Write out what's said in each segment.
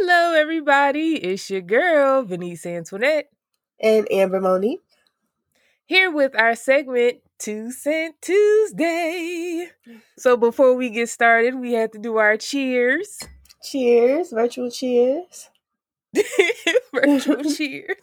Hello, everybody. It's your girl, Venice Antoinette. And Amber Monique. Here with our segment, Two Cent Tuesday. So before we get started, we had to do our cheers. Cheers. Virtual cheers. Virtual cheers.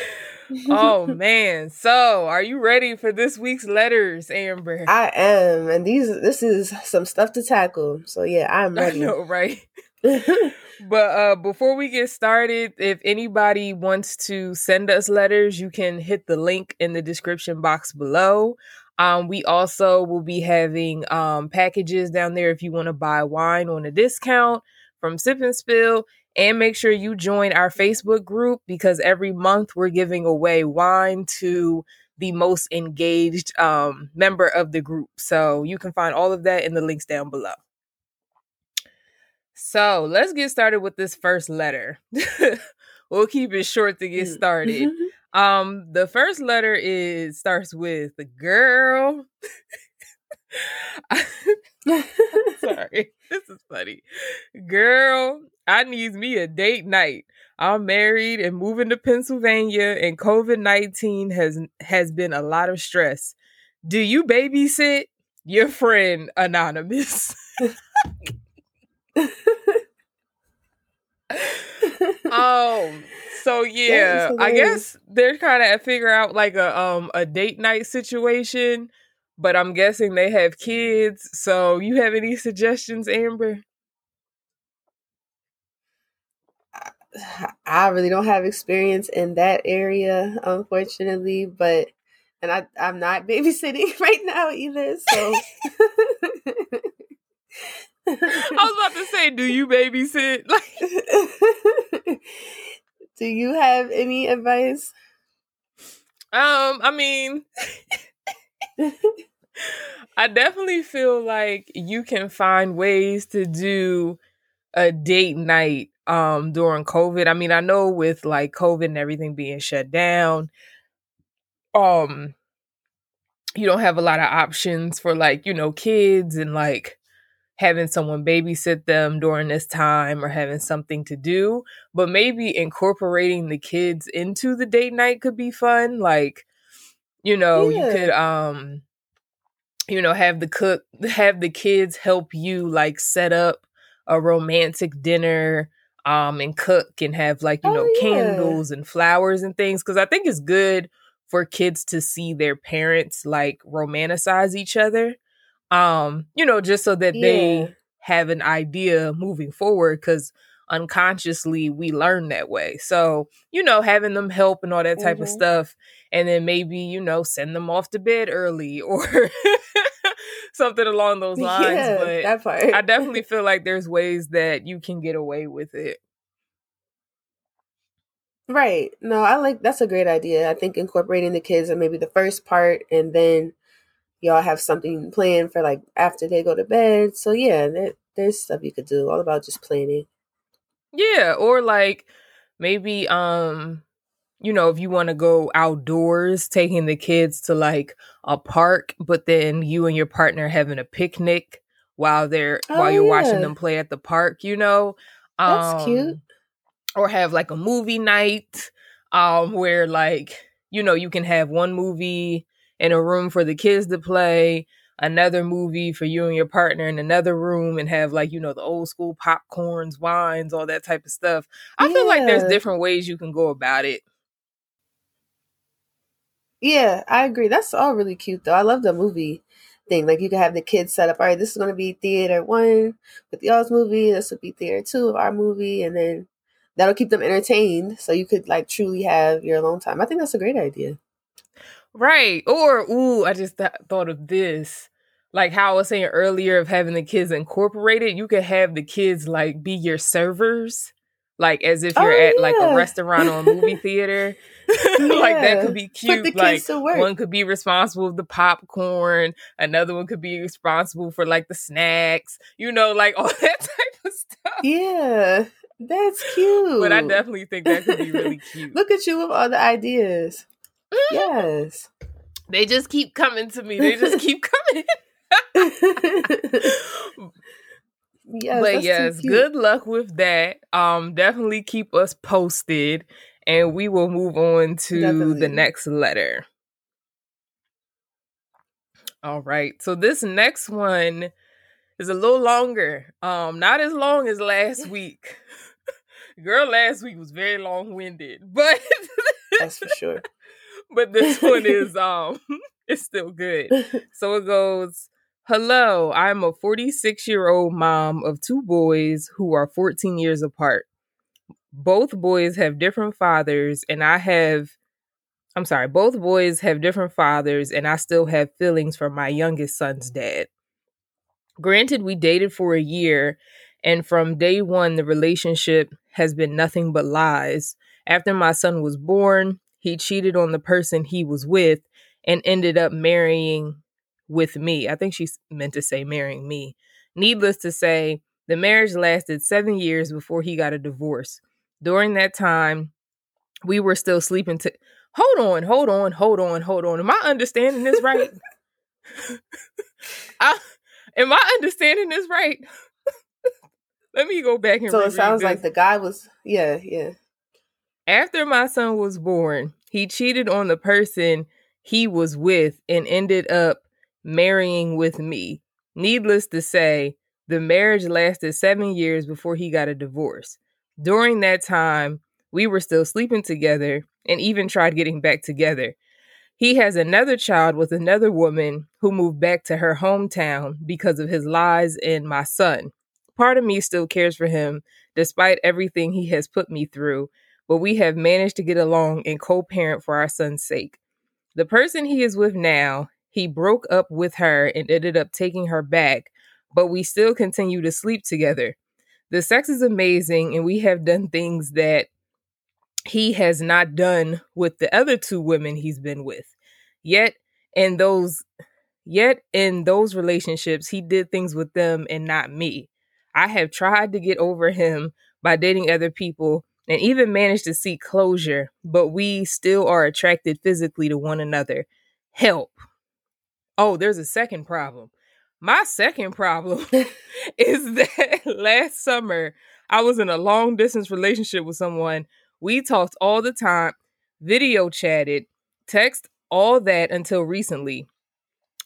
oh man. So are you ready for this week's letters, Amber? I am. And these this is some stuff to tackle. So yeah, I'm ready. I know, right? but uh before we get started, if anybody wants to send us letters, you can hit the link in the description box below. Um, we also will be having um, packages down there if you want to buy wine on a discount from Sip and Spill. And make sure you join our Facebook group because every month we're giving away wine to the most engaged um, member of the group. So you can find all of that in the links down below. So let's get started with this first letter. we'll keep it short to get mm. started. um, the first letter is starts with the girl. Sorry, this is funny. Girl, I needs me a date night. I'm married and moving to Pennsylvania, and COVID nineteen has has been a lot of stress. Do you babysit? Your friend anonymous. Oh, so yeah, I guess they're kind of figure out like a um a date night situation, but I'm guessing they have kids. So you have any suggestions, Amber? I really don't have experience in that area, unfortunately, but and I I'm not babysitting right now either, so I was about to say, do you babysit? Like, do you have any advice? Um, I mean, I definitely feel like you can find ways to do a date night um during COVID. I mean, I know with like COVID and everything being shut down, um you don't have a lot of options for like, you know, kids and like having someone babysit them during this time or having something to do, but maybe incorporating the kids into the date night could be fun. Like, you know, yeah. you could um you know, have the cook have the kids help you like set up a romantic dinner um and cook and have like, you oh, know, yeah. candles and flowers and things cuz I think it's good for kids to see their parents like romanticize each other um you know just so that yeah. they have an idea moving forward because unconsciously we learn that way so you know having them help and all that type mm-hmm. of stuff and then maybe you know send them off to bed early or something along those lines yeah, but that part. i definitely feel like there's ways that you can get away with it right no i like that's a great idea i think incorporating the kids and maybe the first part and then y'all have something planned for like after they go to bed. So yeah, there, there's stuff you could do. All about just planning. Yeah, or like maybe um you know, if you want to go outdoors, taking the kids to like a park, but then you and your partner having a picnic while they're oh, while you're yeah. watching them play at the park, you know. That's um, cute. Or have like a movie night um where like you know, you can have one movie in a room for the kids to play, another movie for you and your partner in another room and have like, you know, the old school popcorns, wines, all that type of stuff. I yeah. feel like there's different ways you can go about it. Yeah, I agree. That's all really cute though. I love the movie thing. Like you can have the kids set up, all right, this is gonna be theater one with y'all's movie, this will be theater two of our movie, and then that'll keep them entertained. So you could like truly have your alone time. I think that's a great idea. Right. Or, ooh, I just th- thought of this. Like how I was saying earlier of having the kids incorporated, you could have the kids like be your servers, like as if you're oh, at yeah. like a restaurant or a movie theater. yeah. like that could be cute. Like one could be responsible for the popcorn, another one could be responsible for like the snacks, you know, like all that type of stuff. Yeah. That's cute. But I definitely think that could be really cute. Look at you with all the ideas yes. They just keep coming to me. They just keep coming. Yes, but yes, good luck with that. Um, definitely keep us posted, and we will move on to the next letter. All right. So this next one is a little longer. Um, not as long as last week. Girl, last week was very long winded, but That's for sure. but this one is um it's still good. So it goes, Hello, I'm a 46 year old mom of two boys who are 14 years apart. Both boys have different fathers, and I have, I'm sorry, both boys have different fathers, and I still have feelings for my youngest son's dad. Granted, we dated for a year, and from day one, the relationship has been nothing but lies. After my son was born, he cheated on the person he was with and ended up marrying with me. I think she meant to say marrying me. Needless to say, the marriage lasted seven years before he got a divorce. During that time, we were still sleeping to. Hold on, hold on, hold on, hold on. Am I understanding this right? I, am I understanding this right? Let me go back and So it sounds like the guy was yeah, yeah. After my son was born, he cheated on the person he was with and ended up marrying with me. Needless to say, the marriage lasted seven years before he got a divorce. During that time, we were still sleeping together and even tried getting back together. He has another child with another woman who moved back to her hometown because of his lies and my son. Part of me still cares for him despite everything he has put me through, but we have managed to get along and co parent for our son's sake. The person he is with now, he broke up with her and ended up taking her back, but we still continue to sleep together. The sex is amazing, and we have done things that he has not done with the other two women he's been with. Yet, in those yet in those relationships, he did things with them and not me. I have tried to get over him by dating other people and even managed to seek closure, but we still are attracted physically to one another. Help. Oh, there's a second problem. My second problem is that last summer I was in a long distance relationship with someone. We talked all the time, video chatted, text, all that until recently.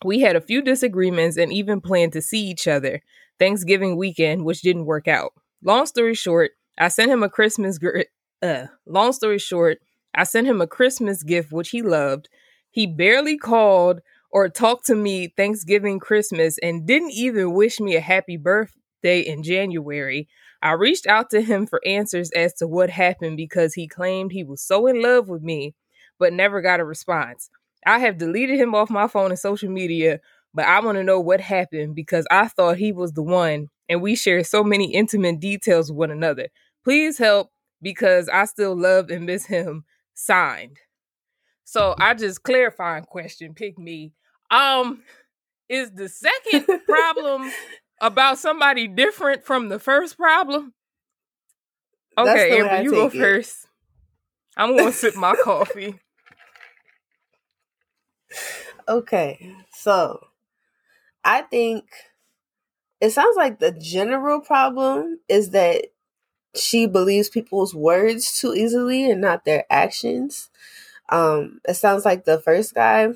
We had a few disagreements and even planned to see each other Thanksgiving weekend, which didn't work out. Long story short, I sent him a Christmas gr- uh, long story short, I sent him a Christmas gift which he loved. He barely called or talked to me Thanksgiving, Christmas, and didn't even wish me a happy birthday in January. I reached out to him for answers as to what happened because he claimed he was so in love with me, but never got a response. I have deleted him off my phone and social media, but I want to know what happened because I thought he was the one and we share so many intimate details with one another. Please help because I still love and miss him. Signed. So I just clarifying question, pick me. Um, is the second problem about somebody different from the first problem? Okay, Amber, you go it. first. I'm gonna sip my coffee. Okay, so I think it sounds like the general problem is that she believes people's words too easily and not their actions. Um, it sounds like the first guy.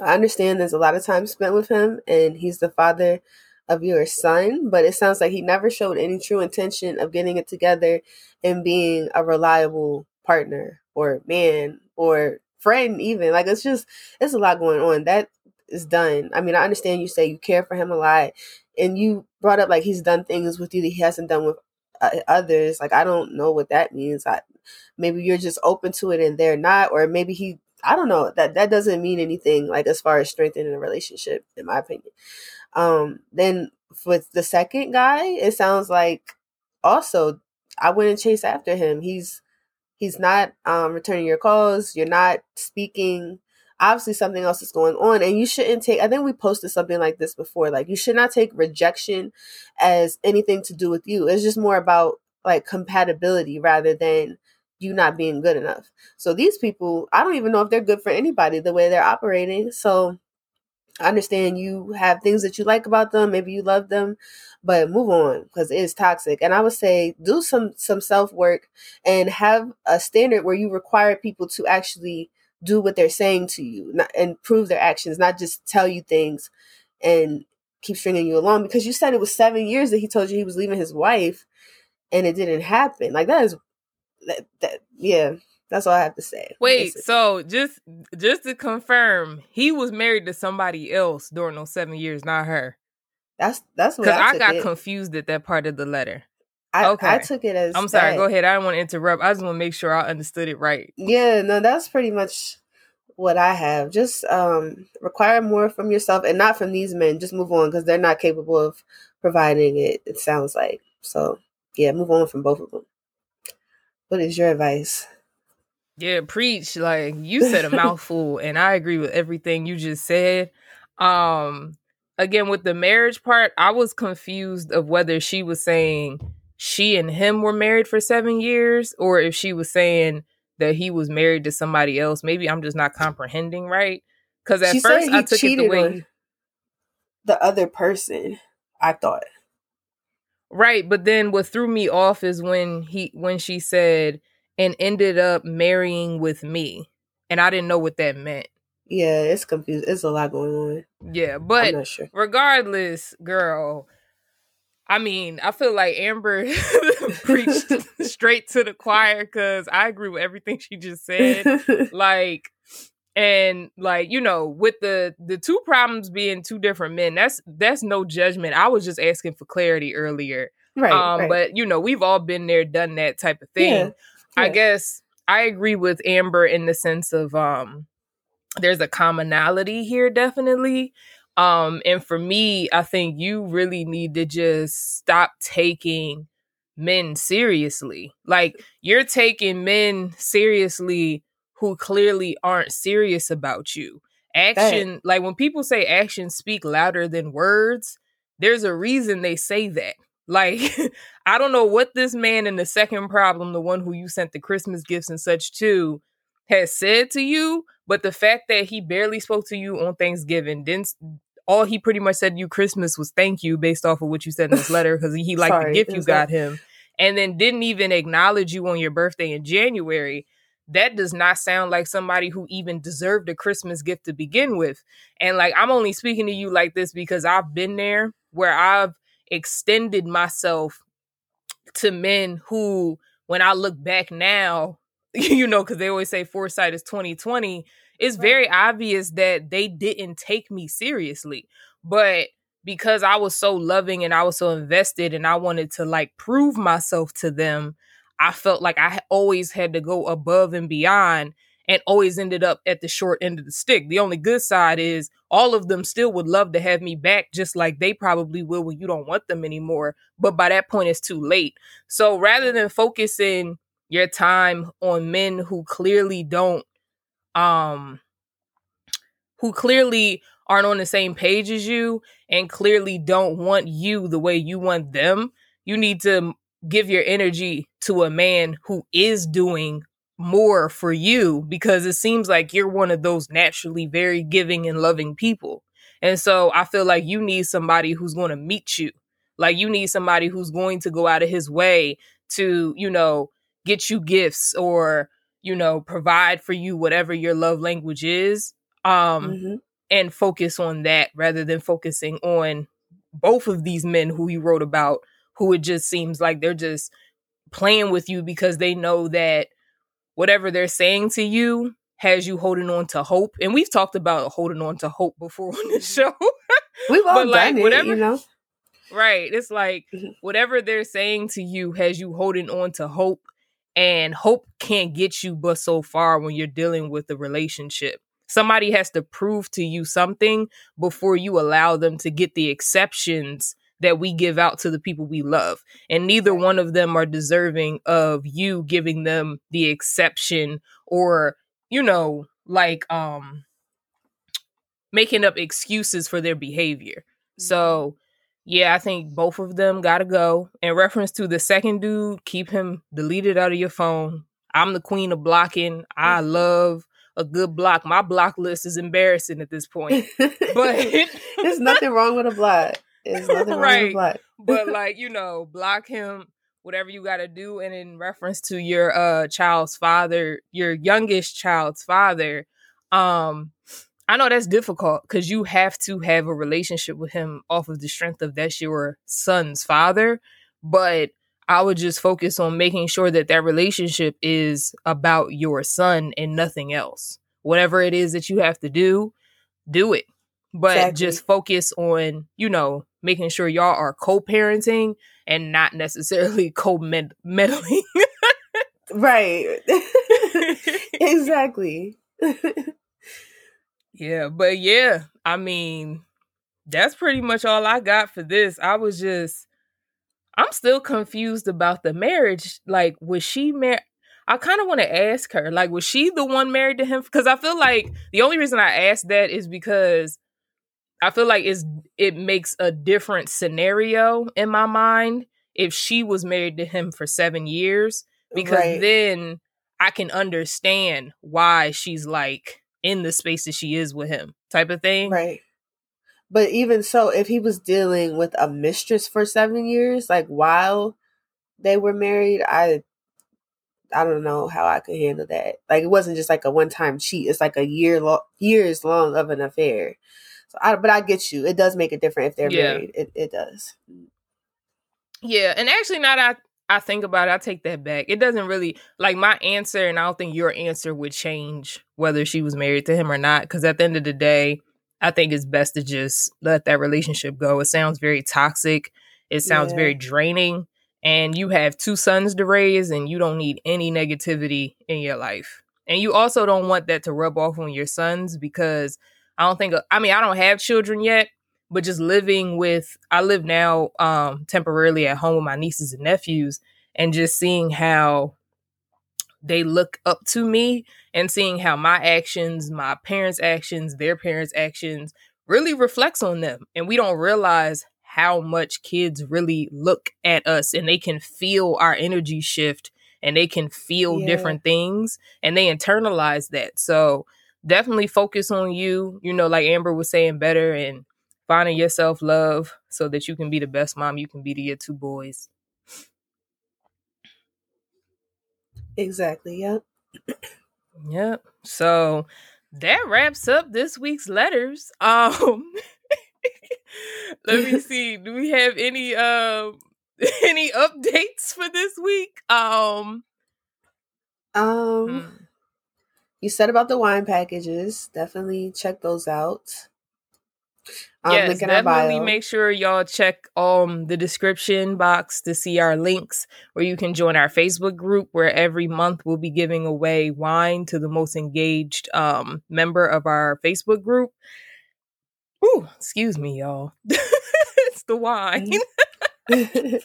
I understand there's a lot of time spent with him, and he's the father of your son, but it sounds like he never showed any true intention of getting it together and being a reliable partner or man or friend, even. Like, it's just, it's a lot going on. That is done. I mean, I understand you say you care for him a lot, and you brought up like he's done things with you that he hasn't done with uh, others. Like, I don't know what that means. I, maybe you're just open to it and they're not, or maybe he I don't know. That that doesn't mean anything like as far as strengthening a relationship, in my opinion. Um, then with the second guy, it sounds like also I wouldn't chase after him. He's he's not um returning your calls, you're not speaking. Obviously something else is going on and you shouldn't take I think we posted something like this before. Like you should not take rejection as anything to do with you. It's just more about like compatibility rather than you not being good enough. So these people, I don't even know if they're good for anybody the way they're operating. So I understand you have things that you like about them, maybe you love them, but move on because it is toxic. And I would say do some some self work and have a standard where you require people to actually do what they're saying to you not, and prove their actions, not just tell you things and keep stringing you along. Because you said it was seven years that he told you he was leaving his wife, and it didn't happen. Like that is that, that yeah that's all I have to say. Wait, so just just to confirm, he was married to somebody else during those seven years, not her. That's that's because I, I got it. confused at that part of the letter. I, okay. I took it as I'm sorry. That. Go ahead. I don't want to interrupt. I just want to make sure I understood it right. Yeah, no, that's pretty much what I have. Just um require more from yourself and not from these men. Just move on because they're not capable of providing it. It sounds like so. Yeah, move on from both of them. What is your advice? Yeah, preach. Like you said a mouthful, and I agree with everything you just said. Um, again, with the marriage part, I was confused of whether she was saying she and him were married for seven years, or if she was saying that he was married to somebody else. Maybe I'm just not comprehending right. Because at she first I took it the way the other person. I thought. Right, but then what threw me off is when he when she said and ended up marrying with me. And I didn't know what that meant. Yeah, it's confused. It's a lot going on. Yeah, but sure. regardless, girl, I mean, I feel like Amber preached straight to the choir because I agree with everything she just said. like, and like you know, with the the two problems being two different men, that's that's no judgment. I was just asking for clarity earlier. Right, um, right. But you know, we've all been there, done that type of thing. Yeah. I guess I agree with Amber in the sense of um there's a commonality here definitely. Um and for me, I think you really need to just stop taking men seriously. Like you're taking men seriously who clearly aren't serious about you. Action, like when people say actions speak louder than words, there's a reason they say that. Like, I don't know what this man in the second problem, the one who you sent the Christmas gifts and such to, has said to you, but the fact that he barely spoke to you on Thanksgiving, didn't all he pretty much said to you Christmas was thank you based off of what you said in this letter because he liked Sorry, the gift you got that? him, and then didn't even acknowledge you on your birthday in January. That does not sound like somebody who even deserved a Christmas gift to begin with. And like, I'm only speaking to you like this because I've been there where I've extended myself to men who, when I look back now, you know, because they always say foresight is 2020, it's very obvious that they didn't take me seriously. But because I was so loving and I was so invested and I wanted to like prove myself to them, I felt like I always had to go above and beyond and always ended up at the short end of the stick. The only good side is all of them still would love to have me back, just like they probably will when you don't want them anymore. But by that point, it's too late. So rather than focusing your time on men who clearly don't, um, who clearly aren't on the same page as you and clearly don't want you the way you want them, you need to give your energy to a man who is doing more for you because it seems like you're one of those naturally very giving and loving people. And so I feel like you need somebody who's going to meet you. Like you need somebody who's going to go out of his way to, you know, get you gifts or, you know, provide for you whatever your love language is. Um mm-hmm. and focus on that rather than focusing on both of these men who he wrote about who it just seems like they're just playing with you because they know that whatever they're saying to you has you holding on to hope. And we've talked about holding on to hope before on this show. We've all but like, done whatever, it, you know. Right. It's like mm-hmm. whatever they're saying to you has you holding on to hope. And hope can't get you but so far when you're dealing with a relationship. Somebody has to prove to you something before you allow them to get the exceptions that we give out to the people we love. And neither one of them are deserving of you giving them the exception or, you know, like um making up excuses for their behavior. So, mm-hmm. Yeah, I think both of them got to go. In reference to the second dude, keep him deleted out of your phone. I'm the queen of blocking. I love a good block. My block list is embarrassing at this point. But there's nothing wrong with a block. There's nothing right. wrong with a block. but like, you know, block him whatever you got to do and in reference to your uh child's father, your youngest child's father, um I know that's difficult because you have to have a relationship with him off of the strength of that's your son's father. But I would just focus on making sure that that relationship is about your son and nothing else. Whatever it is that you have to do, do it. But exactly. just focus on, you know, making sure y'all are co parenting and not necessarily co meddling. right. exactly. Yeah, but yeah, I mean, that's pretty much all I got for this. I was just I'm still confused about the marriage. Like, was she married? I kind of want to ask her, like, was she the one married to him? Because I feel like the only reason I asked that is because I feel like it's it makes a different scenario in my mind if she was married to him for seven years, because right. then I can understand why she's like in the space that she is with him type of thing. Right. But even so, if he was dealing with a mistress for seven years, like while they were married, I I don't know how I could handle that. Like it wasn't just like a one time cheat. It's like a year long years long of an affair. So I but I get you. It does make a difference if they're yeah. married. It it does. Yeah, and actually now that I think about it, I take that back. It doesn't really like my answer, and I don't think your answer would change whether she was married to him or not. Because at the end of the day, I think it's best to just let that relationship go. It sounds very toxic. It sounds yeah. very draining. And you have two sons to raise, and you don't need any negativity in your life. And you also don't want that to rub off on your sons because I don't think, I mean, I don't have children yet, but just living with I live now um temporarily at home with my nieces and nephews and just seeing how they look up to me and seeing how my actions, my parents' actions, their parents' actions really reflects on them. And we don't realize how much kids really look at us and they can feel our energy shift and they can feel yeah. different things and they internalize that. So definitely focus on you, you know, like Amber was saying better and finding yourself love so that you can be the best mom you can be to your two boys. Exactly. Yep. yep. So that wraps up this week's letters. Um let me see. Do we have any um uh, any updates for this week? Um um hmm. you said about the wine packages. Definitely check those out. Um, yes, definitely make sure y'all check um the description box to see our links where you can join our Facebook group where every month we'll be giving away wine to the most engaged um member of our Facebook group. Ooh, excuse me, y'all. it's the wine. Mm-hmm.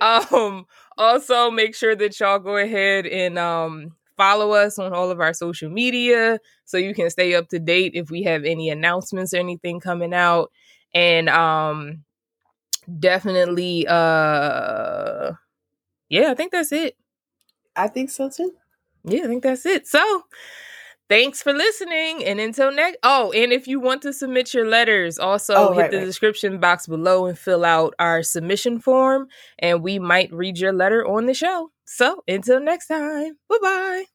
um also make sure that y'all go ahead and um follow us on all of our social media so you can stay up to date if we have any announcements or anything coming out. And um definitely uh yeah, I think that's it. I think so too. Yeah, I think that's it. So thanks for listening and until next oh and if you want to submit your letters also oh, hit right, the right. description box below and fill out our submission form and we might read your letter on the show so until next time bye bye